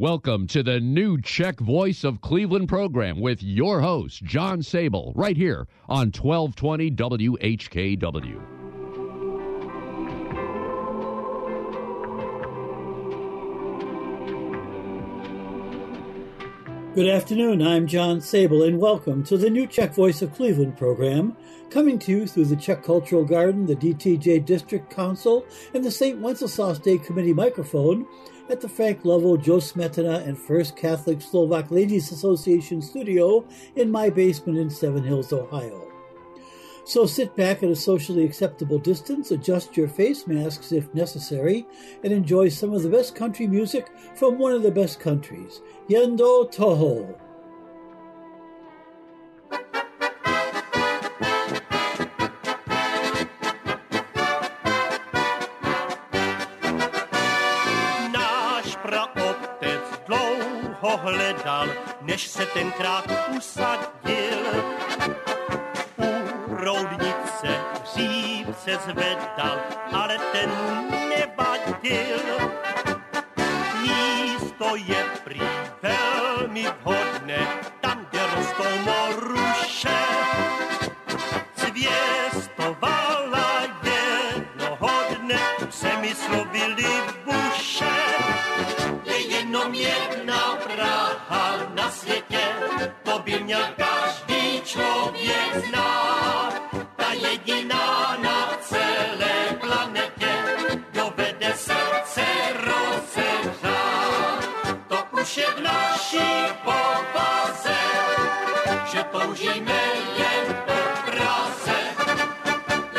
Welcome to the new Czech Voice of Cleveland program with your host, John Sabol, right here on 1220 WHKW. Good afternoon, I'm John Sabol, and welcome to the new Czech Voice of Cleveland program, coming to you through the Czech Cultural Garden, the DTJ District Council, and the St. Wenceslas Day Committee microphone at the Frank Lovell, Joe Smetana, and First Catholic Slovak Ladies Association studio in my basement in Seven Hills, Ohio. So sit back at a socially acceptable distance, adjust your face masks if necessary, and enjoy some of the best country music from one of the best countries, Yendo Toho. Než se tenkrát usadil. Že toužíme jen po Praze.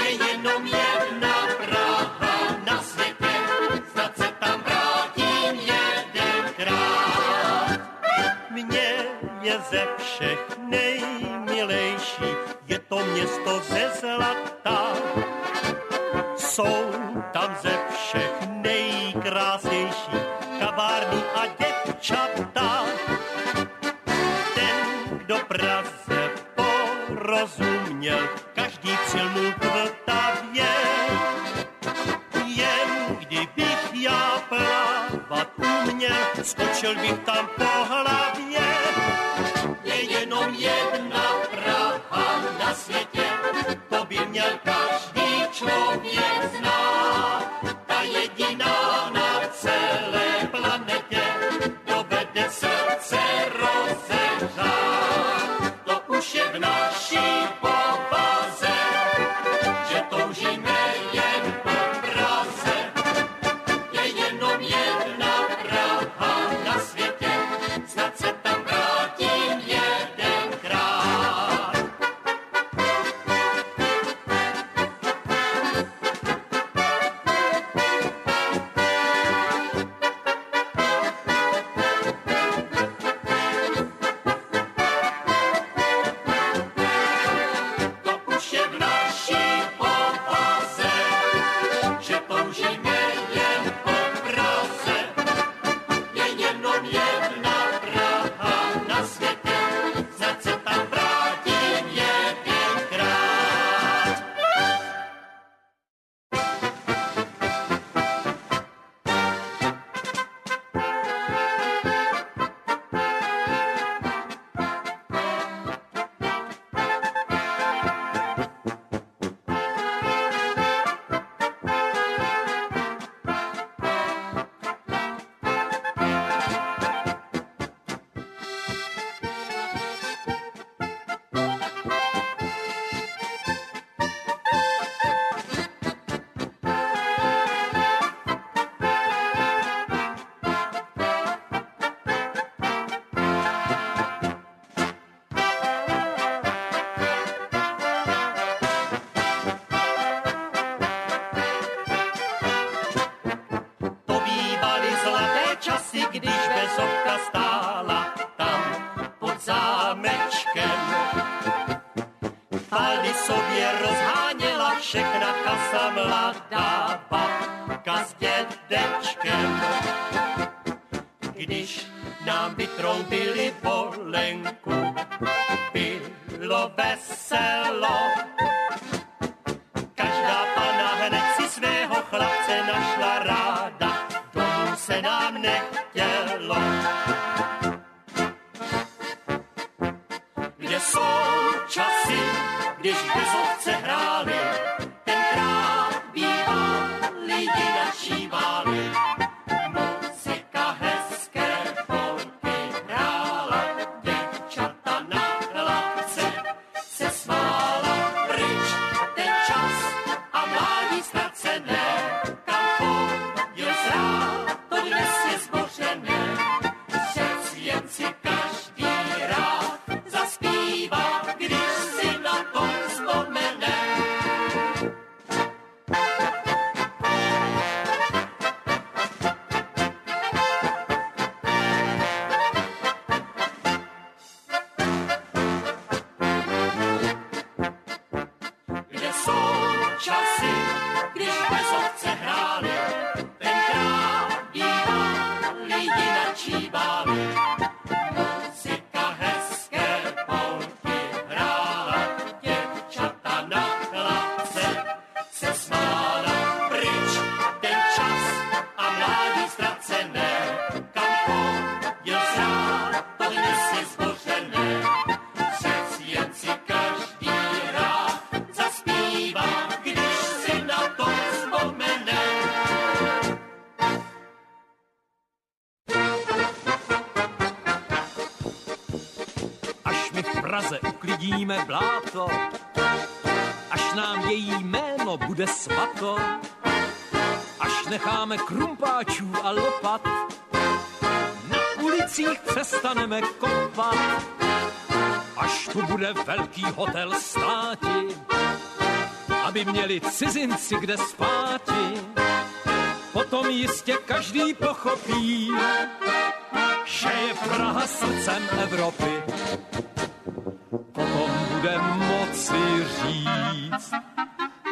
Je jenom jedna Praha na světě, snad se tam vrátím jedenkrát. Mně je ze všech nejmilejší, je to město ze zlata. Skočil bych tam po hlavě. Je jenom jedna Praha na světě, bláto, až nám její jméno bude svato, až necháme krumpáčů a lopat, na ulicích přestaneme kopat, až tu bude velký hotel státi, aby měli cizinci kde spáti. Potom jistě každý pochopí, že je Praha srdcem Evropy. Bude moci říct,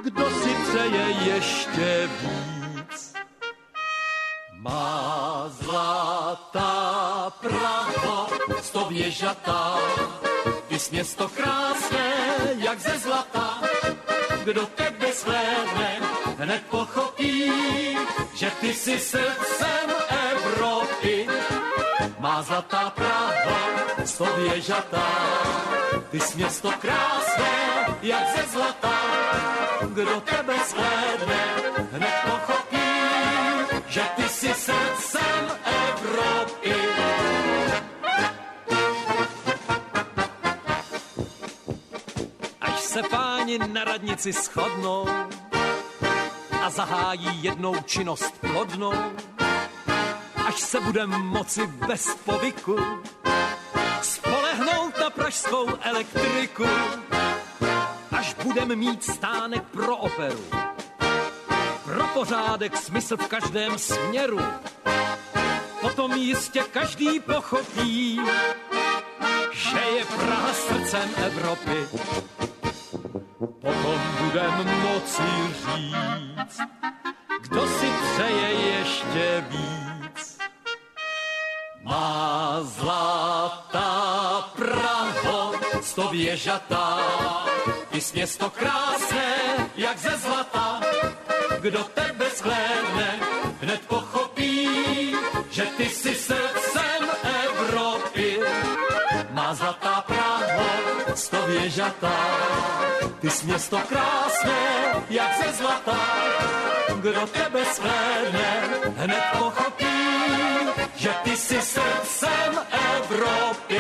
kdo si přeje ještě víc. Má zlatá Praha, sto věžatá, jsi město krásné, jak ze zlata. Kdo tebe shlédne, hned pochopí, že ty jsi srdcem. Má zlatá Praha, sto věžatá, ty jsi město krásné, jak ze zlata. Kdo tebe shlédne, hned pochopí, že ty jsi srdcem Evropy. Až se páni na radnici shodnou a zahájí jednou činnost plodnou, se budem moci bez povyku spolehnout na pražskou elektriku, až budem mít stánek pro operu, pro pořádek smysl v každém směru, potom jistě každý pochopí, že je Praha srdcem Evropy. Potom budem moci říct, kdo si přeje ještě víc. Má zlatá Praho, sto věžatá, ty jsi město krásné, jak ze zlata. Kdo tebe shlédne, hned pochopí, že ty jsi srdcem Evropy. Má zlatá Praho, sto věžatá, ty jsi město krásné, jak ze zlata. Kdo tebe shlédne, hned pochopí, Evropy.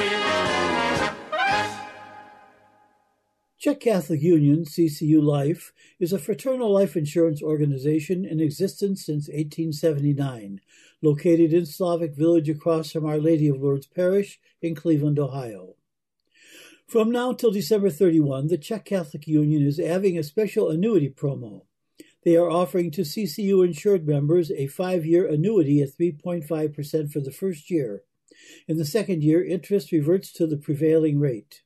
Czech Catholic Union, CCU Life, is a fraternal life insurance organization in existence since 1879, located in Slavic Village across from Our Lady of Lourdes Parish in Cleveland, Ohio. From now till December 31, the Czech Catholic Union is having a special annuity promo. They are offering to CCU insured members a five year annuity at 3.5% for the first year. In the second year, interest reverts to the prevailing rate.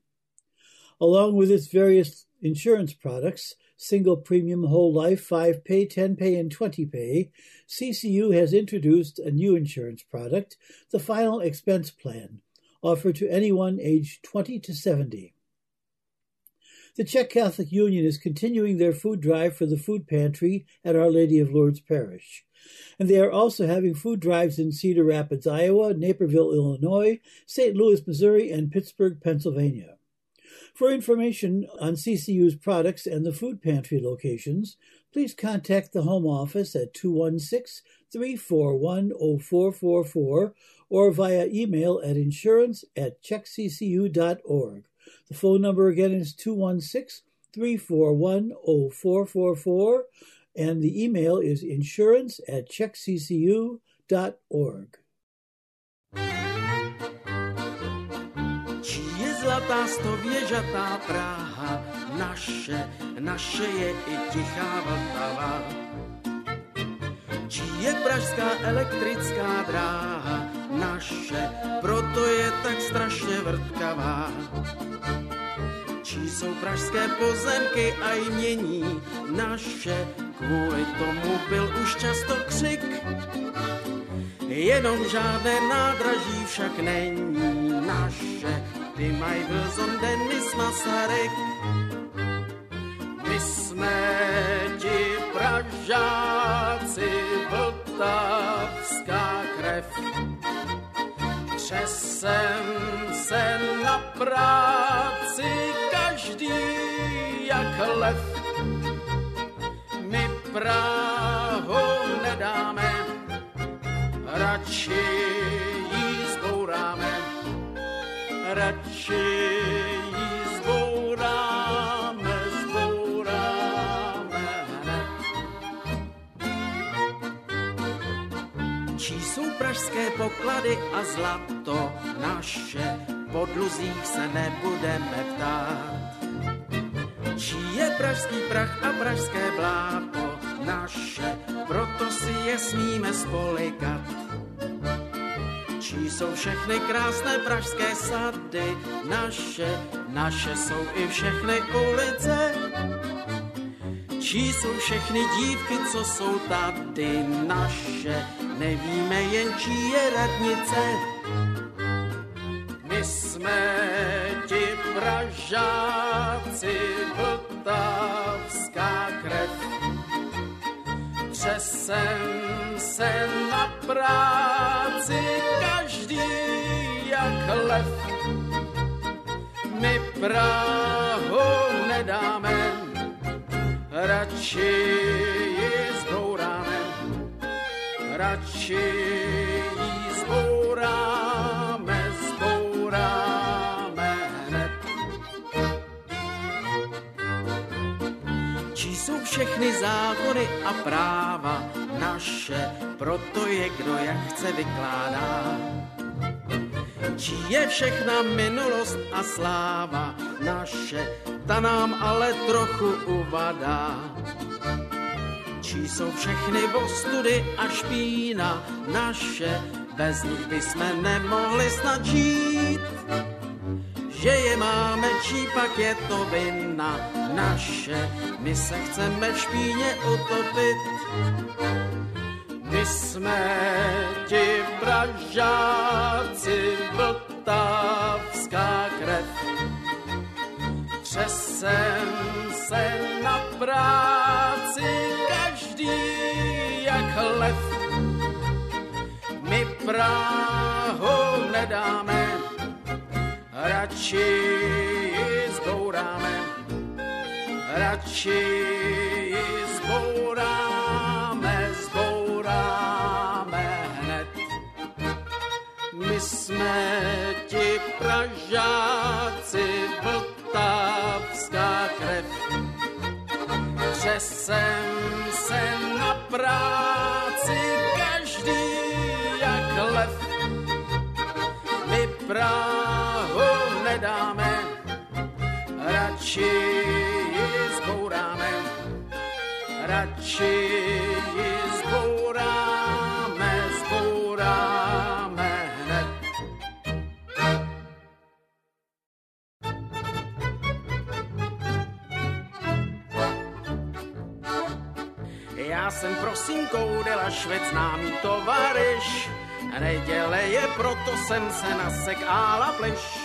Along with its various insurance products, single premium whole life, 5 pay, 10 pay, and 20 pay, CCU has introduced a new insurance product, the Final Expense Plan, offered to anyone aged 20 to 70. The Czech Catholic Union is continuing their food drive for the food pantry at Our Lady of Lourdes Parish. And they are also having food drives in Cedar Rapids, Iowa, Naperville, Illinois, St. Louis, Missouri, and Pittsburgh, Pennsylvania. For information on CCU's products and the food pantry locations, please contact the home office at 216 341 0444 or via email at insurance at checkccu.org. The phone number again is 216 341 0444 and the email is insurance at checkccu.org. Zlatá stověžatá Praha, naše, naše je i tichá Vltava. Čí je pražská elektrická dráha, naše, proto je tak strašně vrtkavá. Čí jsou pražské pozemky a jmění, naše, kvůli tomu byl už často křik. jenom žádné nádraží však není naše. Ty mají byl Denis Masaryk, my jsme ti Pražáci, vltavská krev. Třesem se na práci každý jak lev. My Prahu nedáme, radši jí zbouráme, radši jí zbouráme, zbouráme hned. Čí jsou pražské poklady a zlato naše, po dluzích se nebudeme ptát. Čí je pražský prach a pražské bláto naše, proto si je smíme spolikat. Čí jsou všechny krásné pražské sady naše, naše jsou i všechny ulice. Čí jsou všechny dívky, co jsou tady naše, nevíme jen, čí je radnice. Jsme ti Pražáci, vltavská krev. Přesem se na práci každý jak lev. My Prahu nedáme, radši ji zbouráme, radši všechny zákony a práva naše, proto je kdo jak chce vykládá. Čí je všechna minulost a sláva naše, ta nám ale trochu uvadá. Čí jsou všechny ostudy a špína naše, bez nich bychom nemohli snad žít. Že je máme, čí pak je to vina naše, my se chceme v špíně utopit. My jsme ti Pražáci, vltavská krev. Přesem se na práci každý jak lev. My Prahu nedáme, radši radši ji zbouráme, zbouráme hned. My jsme ti Pražáci, vltavská krev. Přesem se na práci každý jak lev. My Prahu nedáme, radši radši ji zbouráme, zbouráme hned. Já jsem prosím koudela švec známý tovariš. Neděle je, proto jsem se nasek ála pleš.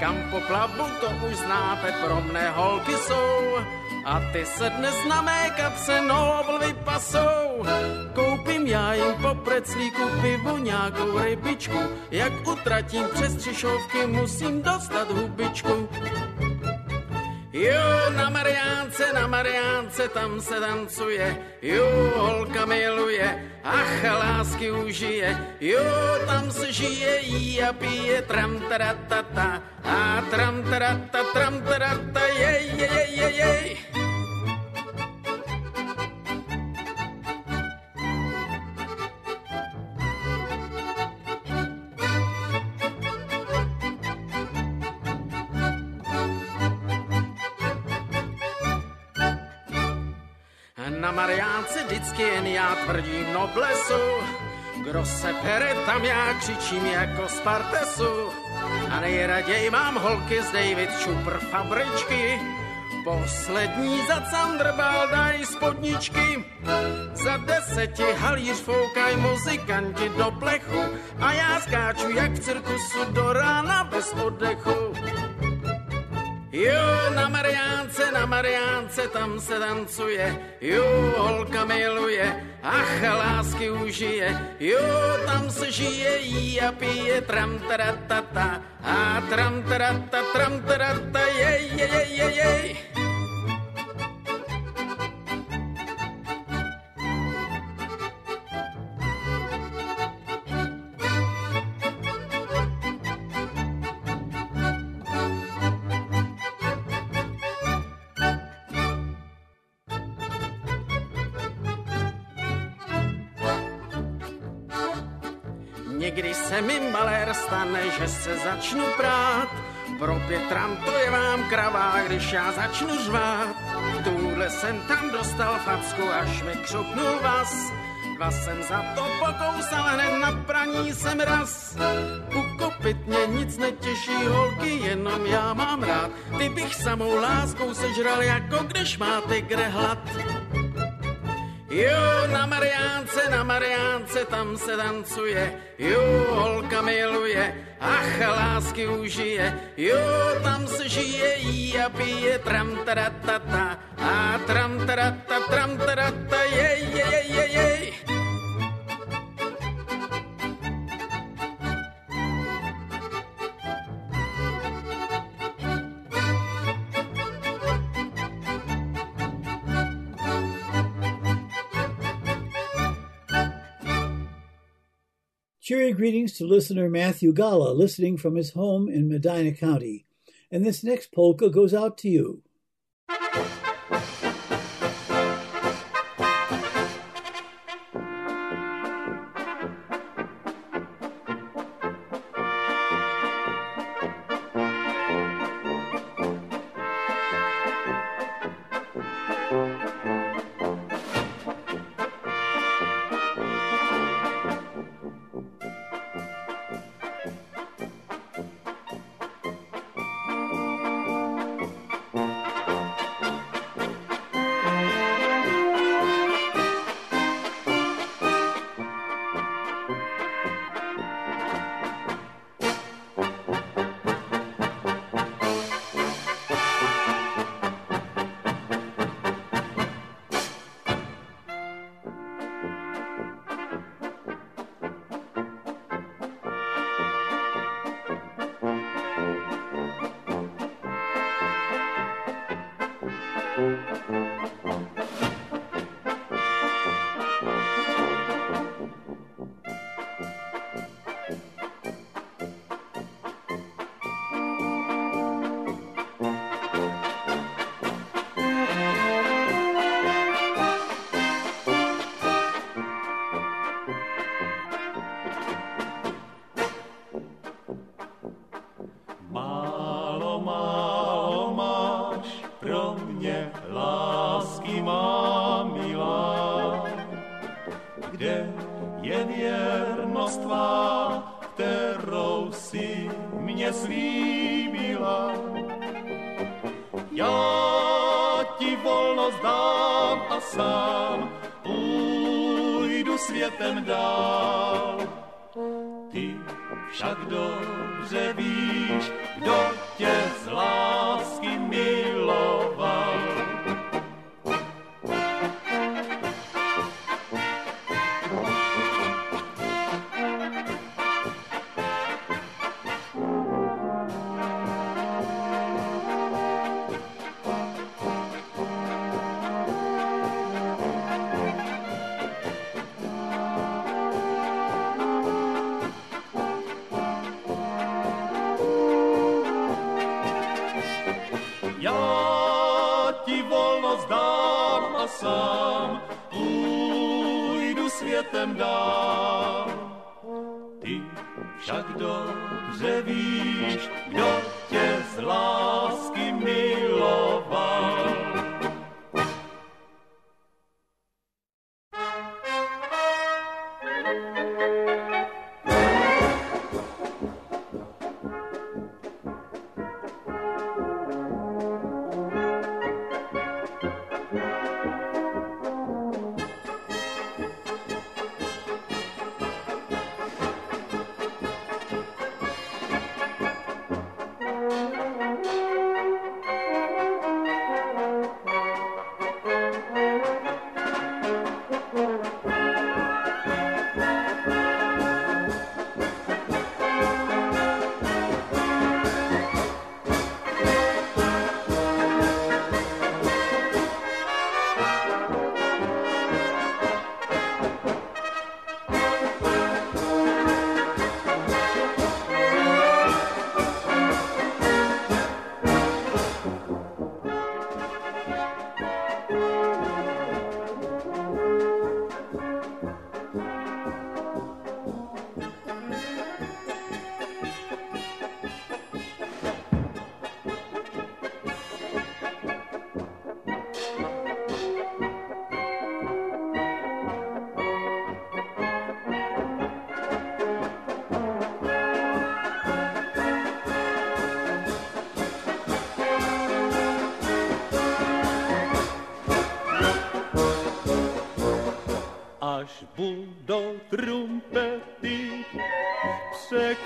Kam poplavu, to už znáte, pro mne holky jsou. A ty se dnes na mé kapse nobl vypasou. Koupím já jim po preclíku pivu nějakou rybičku. Jak utratím přes třišovky, musím dostat hubičku. Jo, na Mariánce, na Mariánce, tam se tancuje, jo, holka miluje, ach, lásky užije, jo, tam se žije, jí a pije, tram, taratata, a tram, tarata, tram, tarata, jej, jej, jej, jej, jej. Vždycky jen já tvrdím noblesu, kdo se pere, tam já křičím jako Spartesu. A nejraději mám holky z David Čupr fabričky, Poslední za Candrbal daj spodničky, za deseti halíř foukaj muzikanti do plechu a já skáču jak v cirkusu do rána bez oddechu. Jo, na Mariánce, na Mariánce, tam se tancuje, jo, holka miluje, ach, lásky užije, jo, tam se žije, jí a pije, tram, taratata, a tram, tarata, tram, tarata, jej, jej, jej, jej, jej. Že se začnu prát. Pro Pětram to je vám kravá, když já začnu řvát. Tuhle jsem tam dostal facku, až mi křupnul vás. Vás jsem za to pokousal, hned na praní jsem raz. Ukopit mě nic netěší, holky, jenom já mám rád. Ty bych samou láskou sežral, jako když máte kde hlad. Jo, na Mariánce, na Mariánce, tam se tancuje, jo, holka miluje, ach, lásky užije, jo, tam se žije, jí a pije, tram, ta, ta, ta, a tram, ta, ta, tram, ta, ta, je, je, je, je, je. Cheery greetings to listener Matthew Gala, listening from his home in Medina County. And this next polka goes out to you. Ti volnost dám a sám půjdu světem dál. Ty však dobře víš, kdo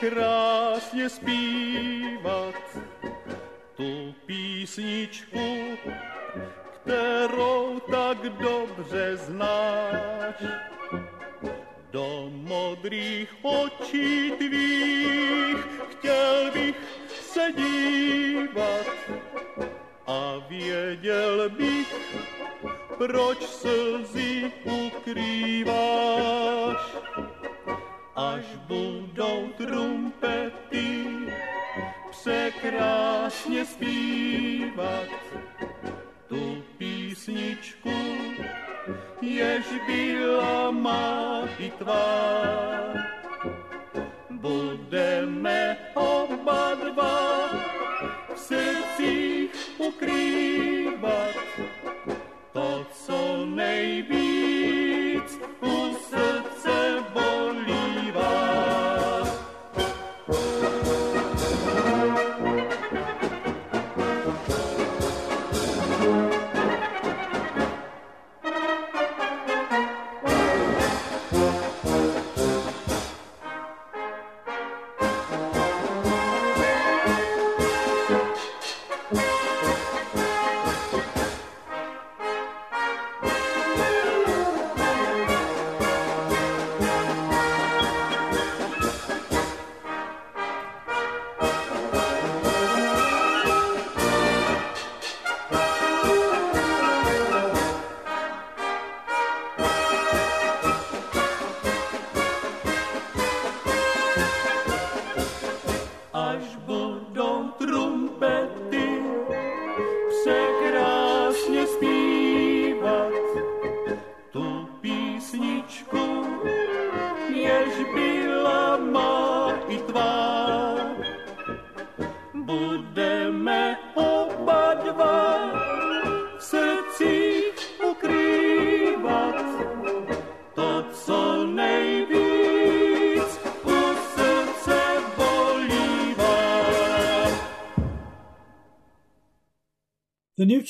krásně Mm-hmm.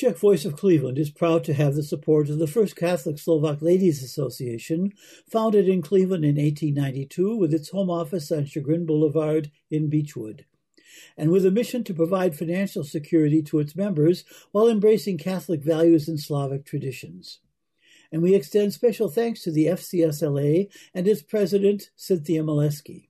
Czech Voice of Cleveland is proud to have the support of the First Catholic Slovak Ladies Association, founded in Cleveland in 1892 with its home office on Chagrin Boulevard in Beachwood, and with a mission to provide financial security to its members while embracing Catholic values and Slavic traditions. And we extend special thanks to the FCSLA and its president, Cynthia Maleski.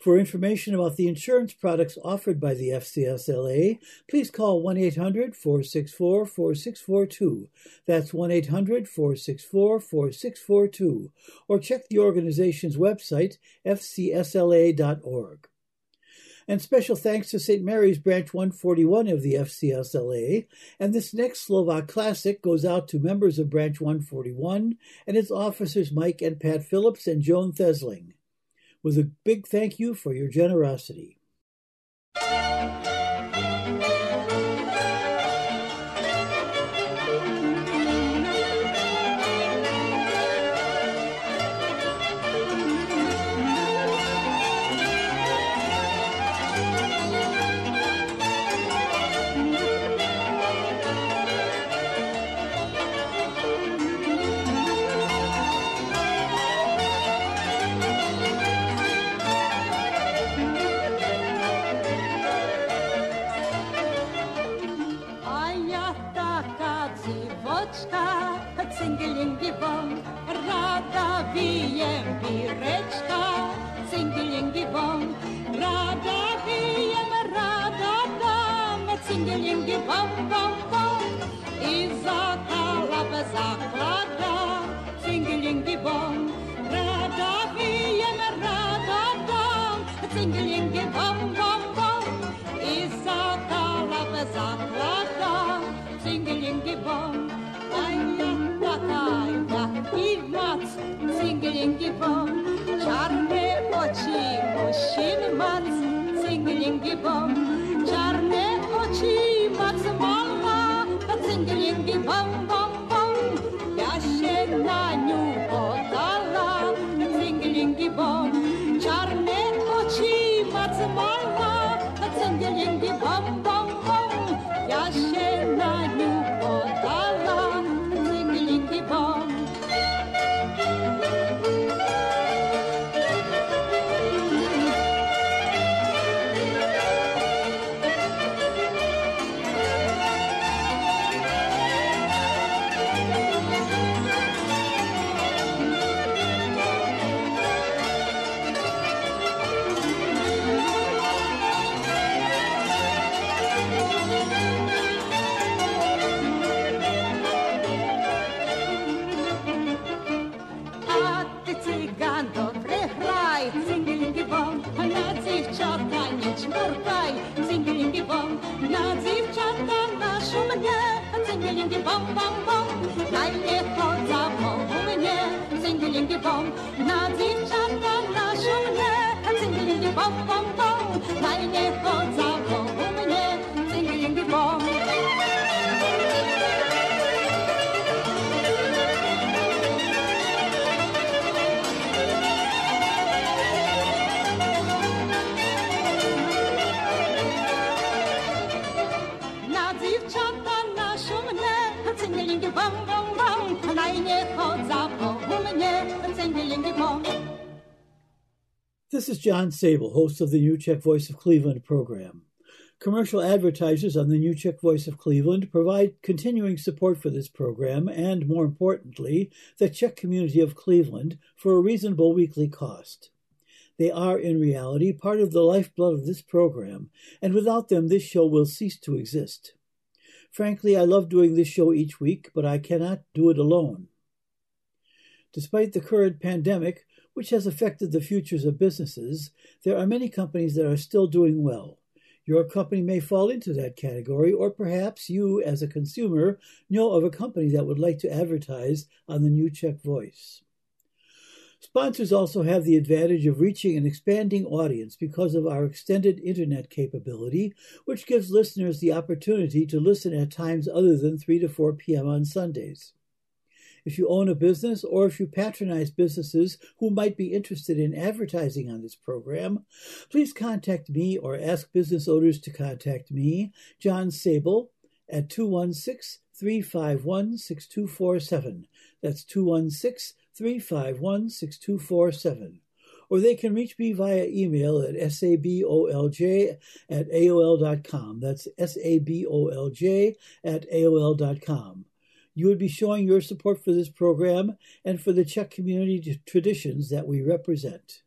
For information about the insurance products offered by the FCSLA, please call 1 800 464 4642. That's 1 800 464 4642. Or check the organization's website, fcsla.org. And special thanks to St. Mary's Branch 141 of the FCSLA. And this next Slovak Classic goes out to members of Branch 141 and its officers Mike and Pat Phillips and Joan Thesling with a big thank you for your generosity. Bom, i za cingilingi bom, rada wijem, rada dam, cingilingi bom, bom, bom, i za kalapę zakłada, cingilingi bom, bom, czarne oczy, musin mac, cingilingi bom, This is John Sabol, host of the New Czech Voice of Cleveland program. Commercial advertisers on the New Czech Voice of Cleveland provide continuing support for this program and, more importantly, the Czech community of Cleveland for a reasonable weekly cost. They are, in reality, part of the lifeblood of this program, and without them, this show will cease to exist. Frankly, I love doing this show each week, but I cannot do it alone. Despite the current pandemic, which has affected the futures of businesses, there are many companies that are still doing well. Your company may fall into that category, or perhaps you, as a consumer, know of a company that would like to advertise on the New Czech Voice. Sponsors also have the advantage of reaching an expanding audience because of our extended internet capability, which gives listeners the opportunity to listen at times other than 3 to 4 p.m. on Sundays. If you own a business or if you patronize businesses who might be interested in advertising on this program, please contact me or ask business owners to contact me, John Sabol, at 216 351 6247. That's 216 351 6247. Or they can reach me via email at sabolj at aol.com. That's sabolj at aol.com. You would be showing your support for this program and for the Czech community traditions that we represent.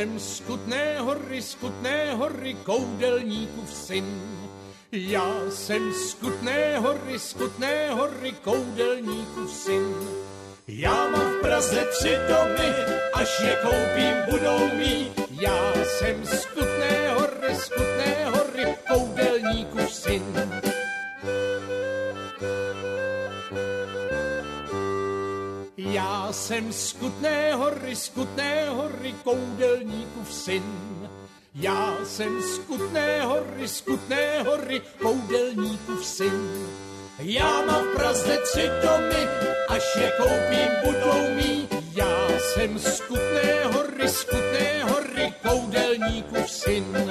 Jsem z Kutné hory, z Kutné hory, koudelníkův syn. Já jsem z Kutné hory, z Kutné hory, koudelníkův syn. Já mám v Praze tři domy, až je koupím, budou mít. Já jsem z Kutné hory, z Kutné Já jsem z Kutné hory, z Kutné hory, koudelníkův syn. Já jsem z Kutné hory, z Kutné hory, koudelníkův syn. Já mám v Praze tři domy, až je koupím, budou mít. Já jsem z Kutné hory, z Kutné hory, koudelníkův syn.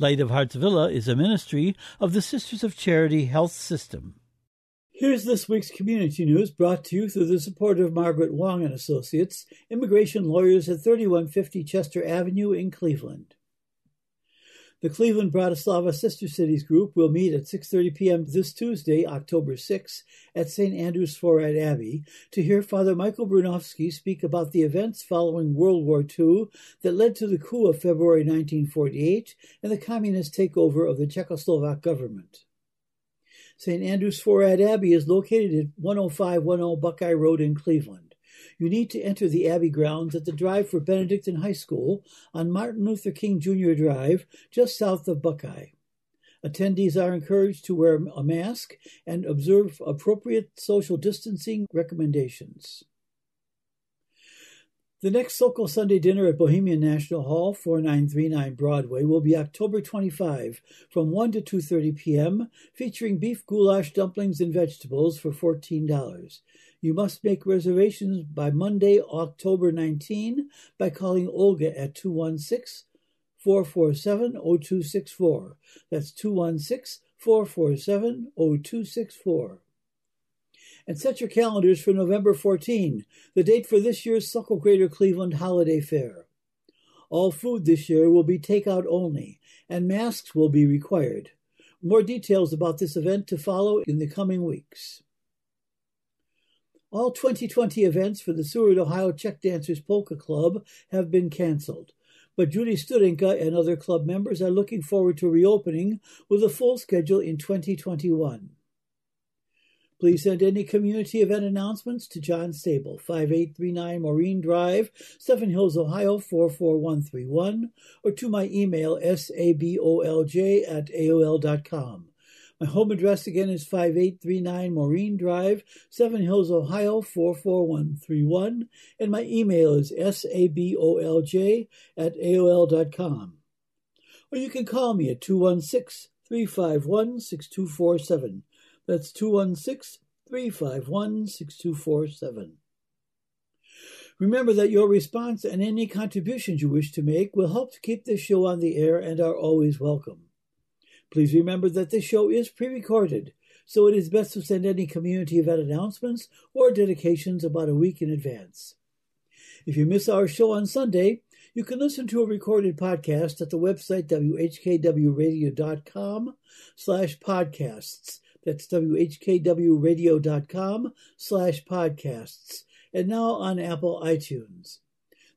Light of Hearts Villa is a ministry of the Sisters of Charity Health System. Here's this week's community news brought to you through the support of Margaret Wong and Associates, immigration lawyers at 3150 Chester Avenue in Cleveland. The Cleveland Bratislava Sister Cities Group will meet at 6:30 p.m. this Tuesday, October 6, at St. Andrew Svorad Abbey to hear Father Michael Brunowski speak about the events following World War II that led to the coup of February 1948 and the communist takeover of the Czechoslovak government. St. Andrew Svorad Abbey is located at 10510 Buckeye Road in Cleveland. You need to enter the Abbey grounds at the drive for Benedictine High School on Martin Luther King Jr. Drive, just south of Buckeye. Attendees are encouraged to wear a mask and observe appropriate social distancing recommendations. The next Sokol Sunday dinner at Bohemian National Hall, 4939 Broadway, will be October 25 from 1 to 2:30 p.m., featuring beef goulash, dumplings, and vegetables for $14. You must make reservations by Monday, October 19 by calling Olga at 216 447 0264. That's 216 447 0264 and set your calendars for November 14, the date for this year's Sokol Greater Cleveland Holiday Fair. All food this year will be takeout only, and masks will be required. More details about this event to follow in the coming weeks. All 2020 events for the Seward, Ohio Czech Dancers Polka Club have been canceled, but Judy Studinka and other club members are looking forward to reopening with a full schedule in 2021. Please send any community event announcements to John Sabol, 5839 Maureen Drive, Seven Hills, Ohio 44131, or to my email sabolj at aol.com. My home address again is 5839 Maureen Drive, Seven Hills, Ohio 44131, and my email is sabolj at aol.com. Or you can call me at 216 351 6247. That's 216 351 6247. Remember that your response and any contributions you wish to make will help to keep this show on the air and are always welcome. Please remember that this show is pre recorded, so it is best to send any community event announcements or dedications about a week in advance. If you miss our show on Sunday, you can listen to a recorded podcast at the website whkwradio.com slash podcasts. That's whkwradio.com slash podcasts. And now on Apple iTunes.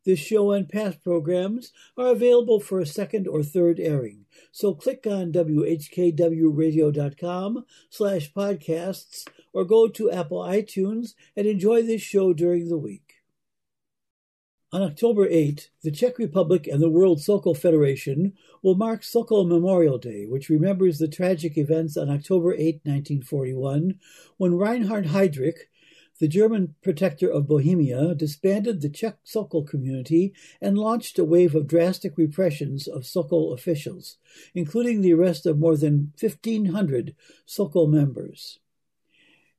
This show and past programs are available for a second or third airing. So click on whkwradio.com slash podcasts or go to Apple iTunes and enjoy this show during the week. On October 8, the Czech Republic and the World Sokol Federation will mark Sokol Memorial Day, which remembers the tragic events on October 8, 1941, when Reinhard Heydrich, the German protector of Bohemia, disbanded the Czech Sokol community and launched a wave of drastic repressions of Sokol officials, including the arrest of more than 1,500 Sokol members.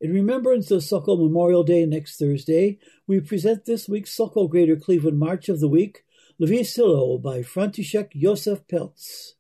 In remembrance of Sokol Memorial Day next Thursday, we present this week's Sokol Greater Cleveland March of the Week, Levi Silo by František Josef Peltz.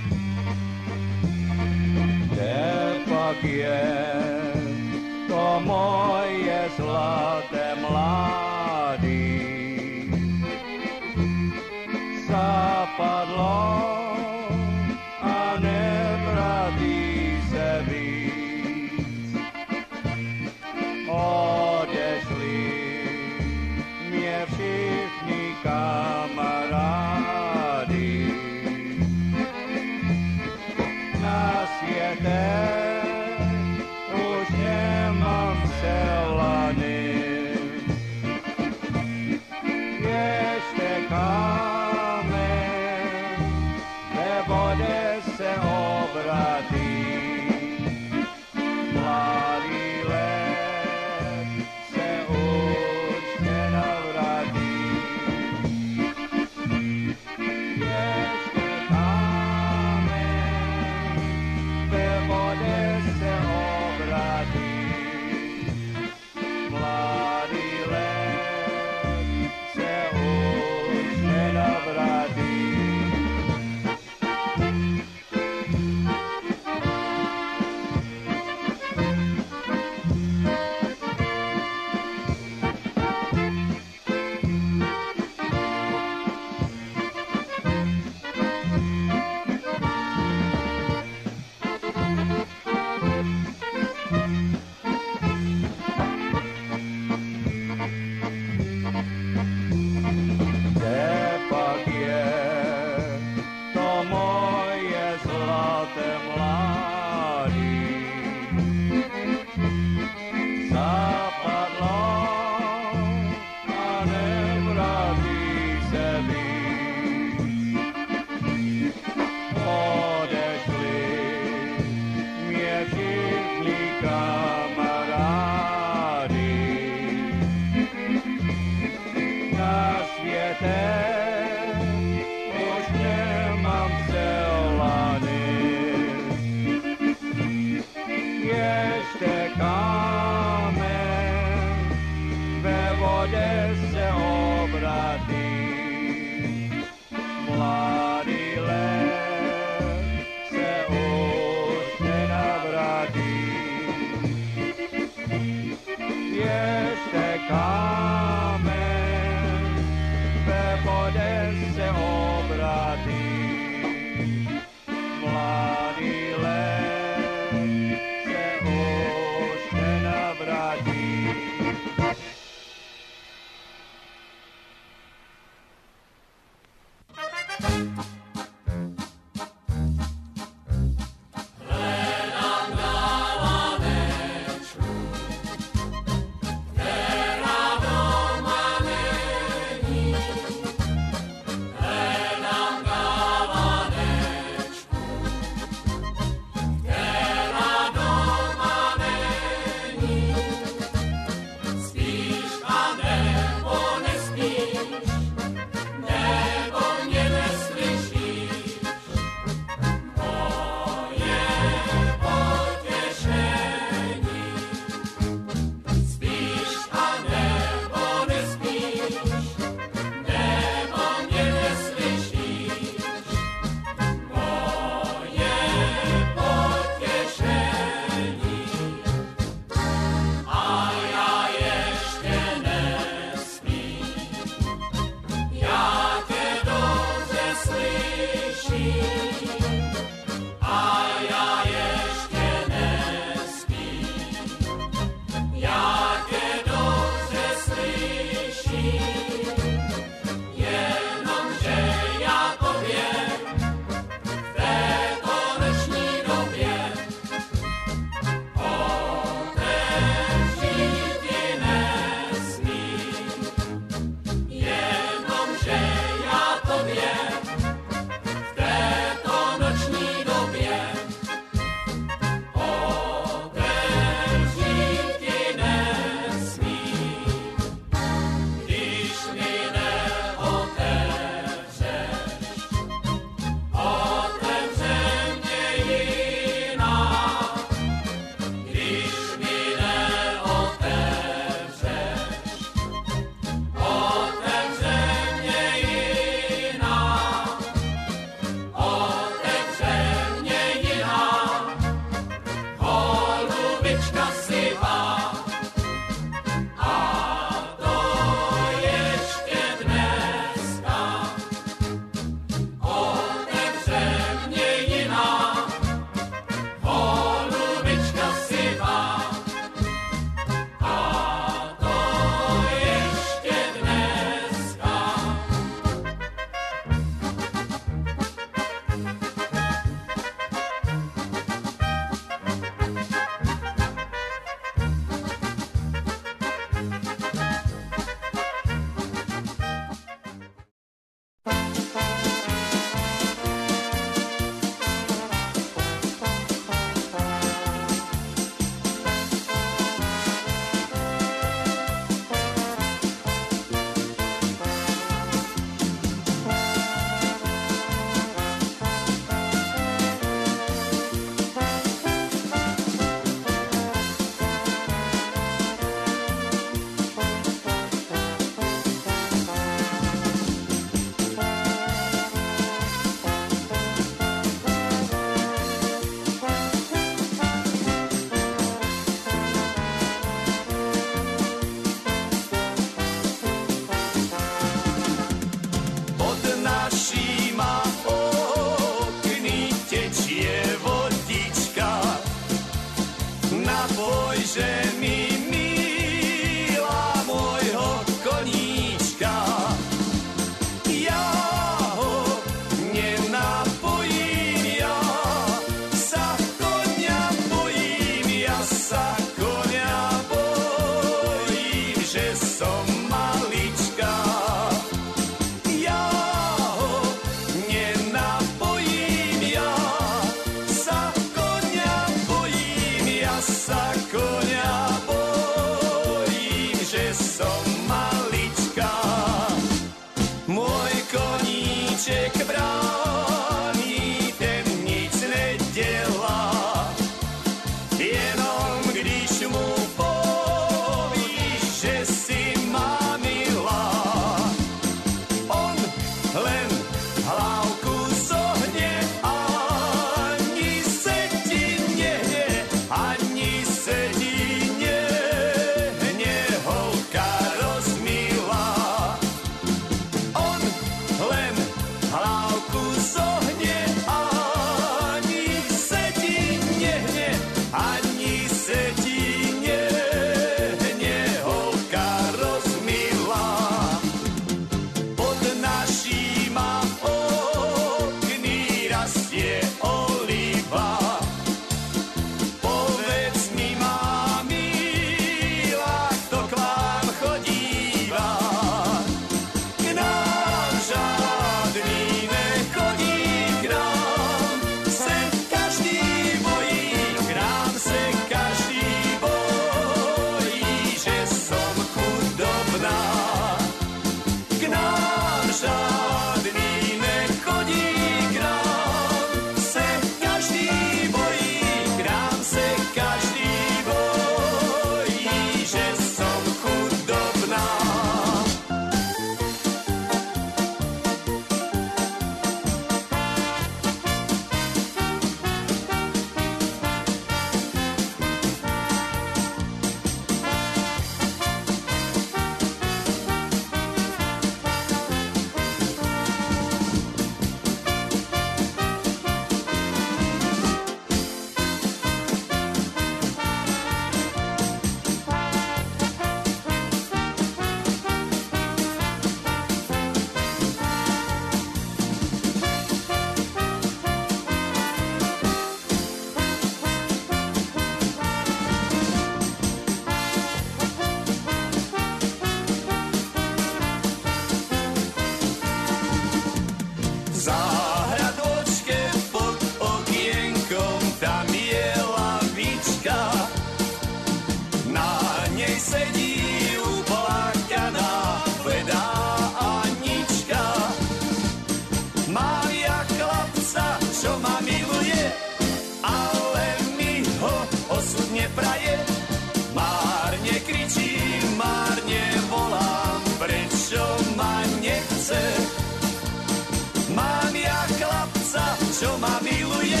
čo ma miluje,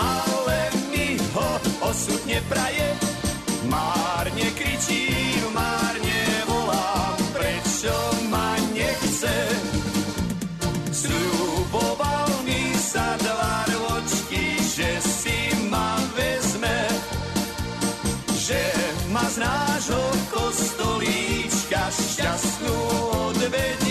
ale mi ho osud nepraje. Márne kričím, márne volám, prečo ma nechce. Sľuboval mi sa dlár očky, že si ma vezme, že ma z nášho kostolíčka šťastnú odvedie.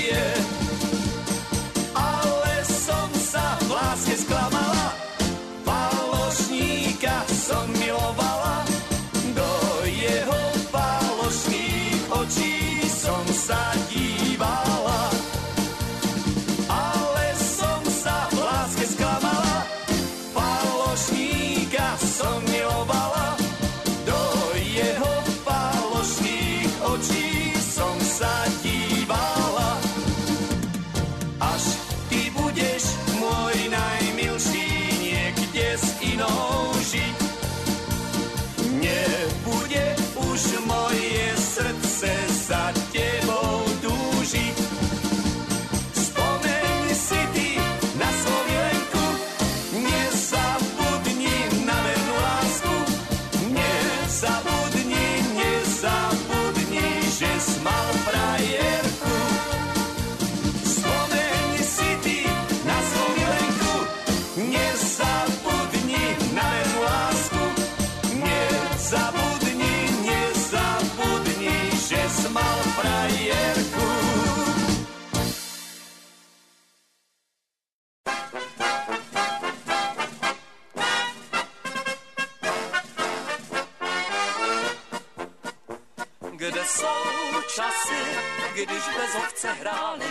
Kde jsou časy, když bez ovce hráli,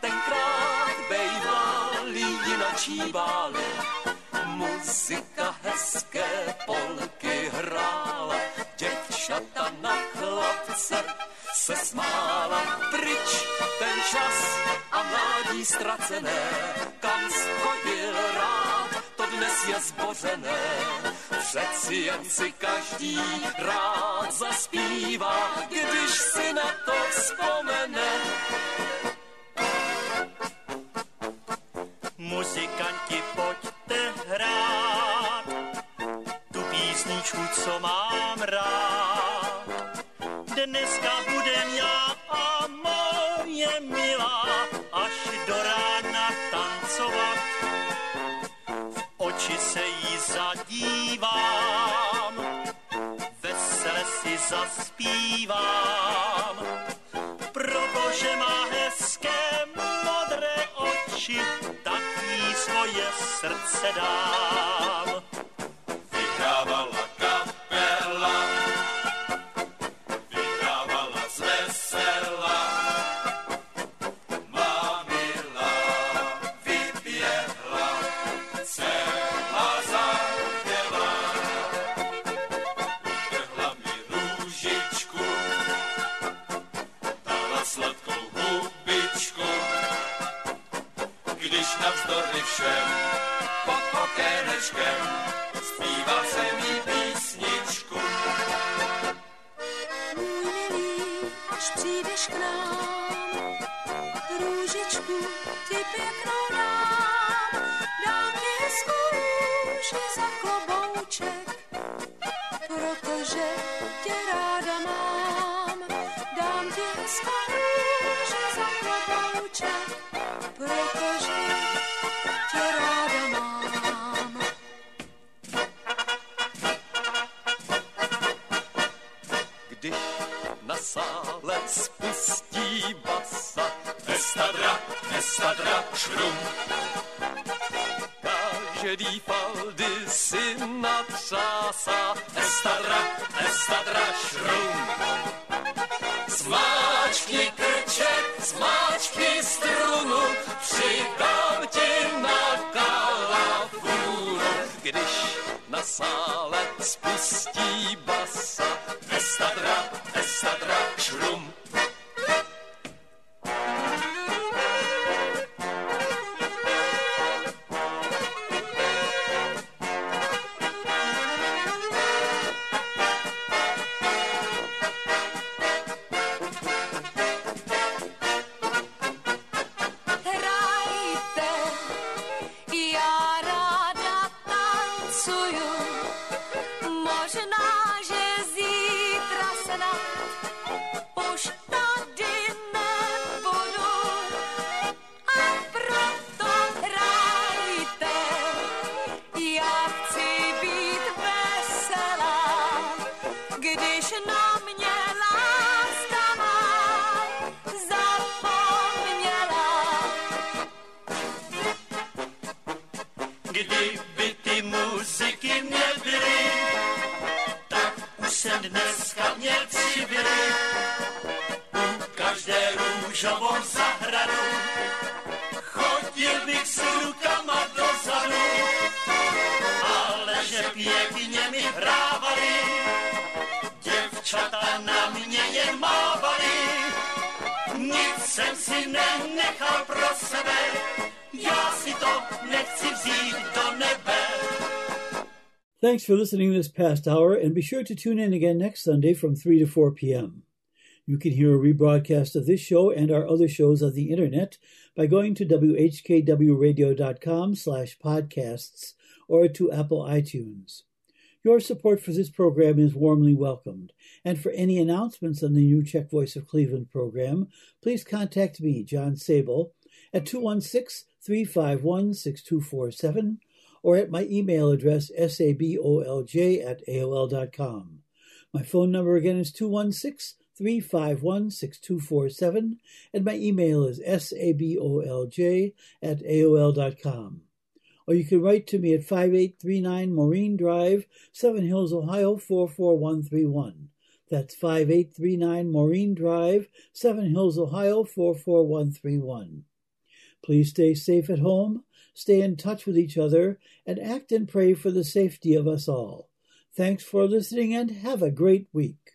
tenkrát bejvali jinačí bály. Muzika hezké polky hrála, děvčata na chlapce se smála. Pryč ten čas a mládí ztracené, kam schodil rád, to dnes je zbořené Přeci jen si každý rád zaspívá, když si na to vzpomene. Zaspívám, protože má hezké modré oči, tak jí svoje srdce dám. Dám když na mě láska má zapomněla. Kdyby ty muziky nebyly, tak už jsem dneska měl civily. U každé růžovou zahradu chodil bych s rukama dozadu, ale že pěkně mi hrávali, Nic jsem si nenechal pro sebe, já si to nechci vzít do nebe. Thanks for listening this past hour, and be sure to tune in again next Sunday from 3 to 4 p.m. You can hear a rebroadcast of this show and our other shows on the internet by going to whkwradio.com slash podcasts or to Apple iTunes. Your support for this program is warmly welcomed, and for any announcements on the new Czech Voice of Cleveland program, please contact me, John Sabol, at 216-351-6247 or at my email address sabolj at aol.com. My phone number again is 216 351 6247, and my email is sabolj at aol.com. Or you can write to me at 5839 Maureen Drive, Seven Hills, Ohio 44131. That's 5839 Maureen Drive, Seven Hills, Ohio 44131. Please stay safe at home, stay in touch with each other, and act and pray for the safety of us all. Thanks for listening and have a great week.